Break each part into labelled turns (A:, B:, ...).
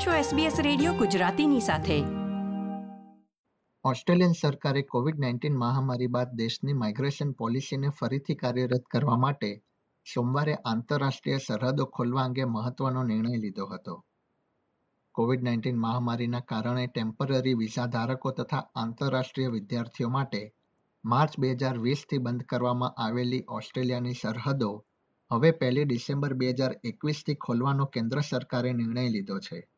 A: છો SBS radio ગુજરાતીની સાથે.
B: ઓસ્ટ્રેલિયન સરકારે કોવિડ નાઇન્ટીન મહામારી બાદ દેશની માઇગ્રેશન પોલિસીને ફરીથી કાર્યરત કરવા માટે સોમવારે આંતરરાષ્ટ્રીય સરહદો ખોલવા અંગે મહત્વનો નિર્ણય લીધો હતો. કોવિડ નાઇન્ટીન મહામારીના કારણે ટેમ્પરરી વિઝા ધારકો તથા આંતરરાષ્ટ્રીય વિદ્યાર્થીઓ માટે માર્ચ બે હજાર વીસથી બંધ કરવામાં આવેલી ઓસ્ટ્રેલિયાની સરહદો હવે પહેલી ડિસેમ્બર બે હજાર એકવીસથી ખોલવાનો કેન્દ્ર સરકારે નિર્ણય લીધો છે.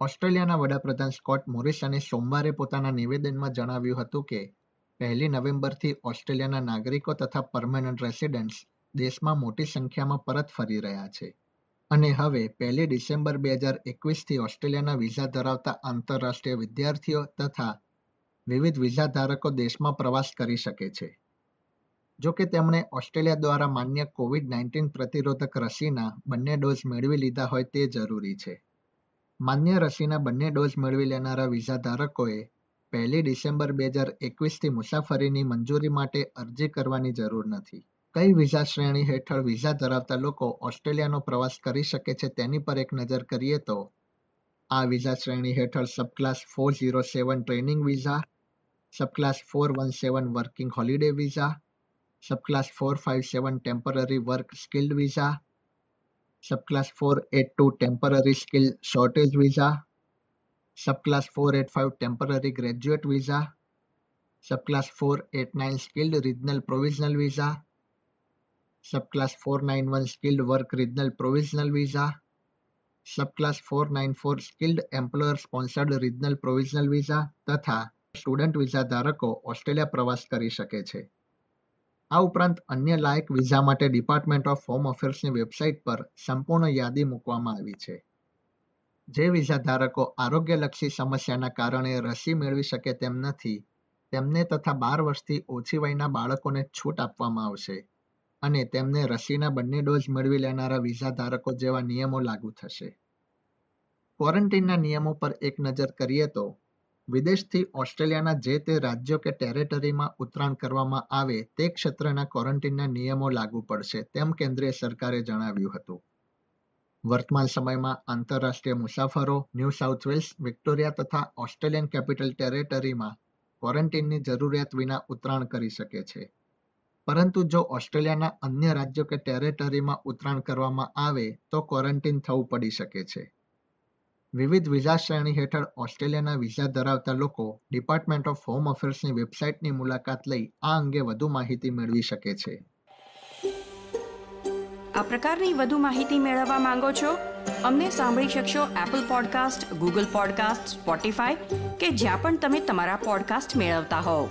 B: ઓસ્ટ્રેલિયાના વડાપ્રધાન સ્કોટ મોરિસને સોમવારે પોતાના નિવેદનમાં જણાવ્યું હતું કે, પહેલી નવેમ્બરથી ઓસ્ટ્રેલિયાના નાગરિકો તથા પરમેનન્ટ રેસિડેન્ટ્સ દેશમાં મોટી સંખ્યામાં પરત ફરી રહ્યા છે. અને હવે, પહેલી ડિસેમ્બર બે હજાર એકવીસથી ઓસ્ટ્રેલિયાના વિઝા ધરાવતા આંતરરાષ્ટ્રીય વિદ્યાર્થીઓ તથા વિવિધ વિઝા ધારકો દેશમાં પ્રવાસ કરી શકે છે. જો કે, તેમણે ઓસ્ટ્રેલિયા દ્વારા માન્ય કોવિડ નાઇન્ટીન પ્રતિરોધક રસીના બંને ડોઝ મેળવી લીધા હોય તે જરૂરી છે. માન્ય રસીના બંને ડોઝ મેળવી લેનારા વિઝા ધારકોએ પહેલી ડિસેમ્બર બે હજાર એકવીસથી મુસાફરીની મંજૂરી માટે અરજી કરવાની જરૂર નથી. કઈ વિઝા શ્રેણી હેઠળ વિઝા ધરાવતા લોકો ઓસ્ટ્રેલિયાનો પ્રવાસ કરી શકે છે તેની પર એક નજર કરીએ તો આ વિઝા શ્રેણી હેઠળ subclass four zero seven training visa subclass four one seven working holiday visa subclass 457 temporary work skilled visa, subclass 482 temporary skill shortage visa, subclass 485 temporary graduate visa, subclass 489 skilled regional provisional visa, subclass 491 skilled work regional provisional visa, subclass 494 skilled employer sponsored regional provisional visa તથા student visa ધારકો Australia પ્રવાસ કરી શકે છે આ ઉપરાંત અન્ય લાયક વિઝા માટે ડિપાર્ટમેન્ટ ઓફ હોમ અફેર્સની વેબસાઇટ પર સંપૂર્ણ યાદી મૂકવામાં આવી છે. જે વિઝા ધારકો આરોગ્યલક્ષી સમસ્યાના કારણે રસી મેળવી શકે તેમ નથી, તેમને તથા બાર વર્ષથી ઓછી વયના બાળકોને છૂટ આપવામાં આવશે અને તેમને રસીના બંને ડોઝ મેળવી લેનારા વિઝા ધારકો જેવા નિયમો લાગુ થશે. ક્વોરન્ટીનના નિયમો પર એક નજર કરીએ તો વિદેશથી ઓસ્ટ્રેલિયાના જે તે રાજ્યો કે ટેરેટરીમાં ઉતરાણ કરવામાં આવે તે ક્ષેત્રના ક્વોરન્ટીનના નિયમો લાગુ પડશે તેમ કેન્દ્રીય સરકારે જણાવ્યું હતું. વર્તમાન સમયમાં આંતરરાષ્ટ્રીય મુસાફરો, ન્યૂ સાઉથ વેલ્સ, વિક્ટોરિયા તથા ઓસ્ટ્રેલિયન કેપિટલ ટેરેટરીમાં ક્વોરન્ટીનની જરૂરિયાત વિના ઉતરાણ કરી શકે છે. પરંતુ જો ઓસ્ટ્રેલિયાના અન્ય રાજ્યો કે ટેરેટરીમાં ઉતરાણ કરવામાં આવે તો ક્વોરન્ટીન થવું પડી શકે છે. વિવિધ વિઝા શ્રેણી હેઠળ ઓસ્ટ્રેલિયાના વિઝા ધરાવતા લોકો ડિપાર્ટમેન્ટ ઓફ હોમ અફેર્સની વેબસાઇટની મુલાકાત લઈ આ અંગે વધુ માહિતી મેળવી શકે છે.
A: આ પ્રકારની વધુ માહિતી મેળવવા માંગો છો? અમને સાંભળી શકશો Apple podcast Google podcast Spotify કે જ્યાં પણ તમે તમારા પોડકાસ્ટ મેળવતા હોવ.